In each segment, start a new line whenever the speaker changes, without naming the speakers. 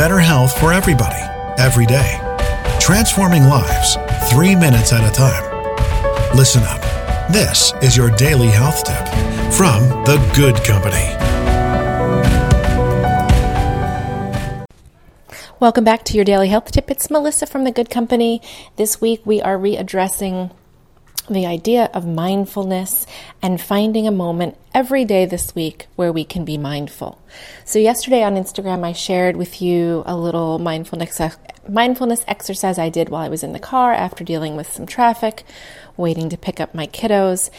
better health for everybody, every day. Transforming lives, three minutes at a time. Listen up. This is your daily health tip from The Good Company.
Welcome back to your daily health tip. It's Melissa from The Good Company. This week we are readdressing the idea of mindfulness and finding a moment every day this week where we can be mindful. So, yesterday on Instagram, I shared with you a little mindfulness, mindfulness exercise I did while I was in the car after dealing with some traffic, waiting to pick up my kiddos.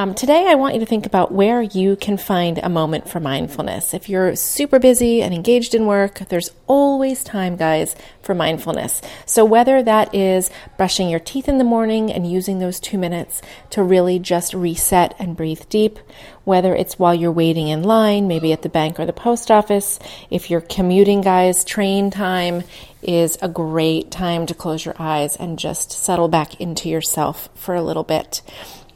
Um, today, I want you to think about where you can find a moment for mindfulness. If you're super busy and engaged in work, there's always time, guys, for mindfulness. So, whether that is brushing your teeth in the morning and using those two minutes to really just reset and breathe deep, whether it's while you're waiting in line, maybe at the bank or the post office, if you're commuting, guys, train time is a great time to close your eyes and just settle back into yourself for a little bit.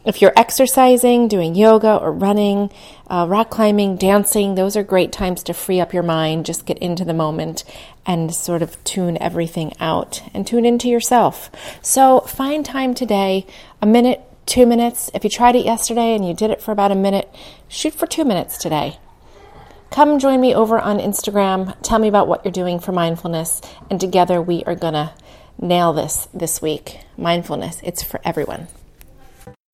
If you're exercising, doing yoga or running, uh, rock climbing, dancing, those are great times to free up your mind, just get into the moment and sort of tune everything out and tune into yourself. So find time today, a minute, two minutes. If you tried it yesterday and you did it for about a minute, shoot for two minutes today. Come join me over on Instagram. Tell me about what you're doing for mindfulness, and together we are going to nail this this week. Mindfulness, it's for everyone.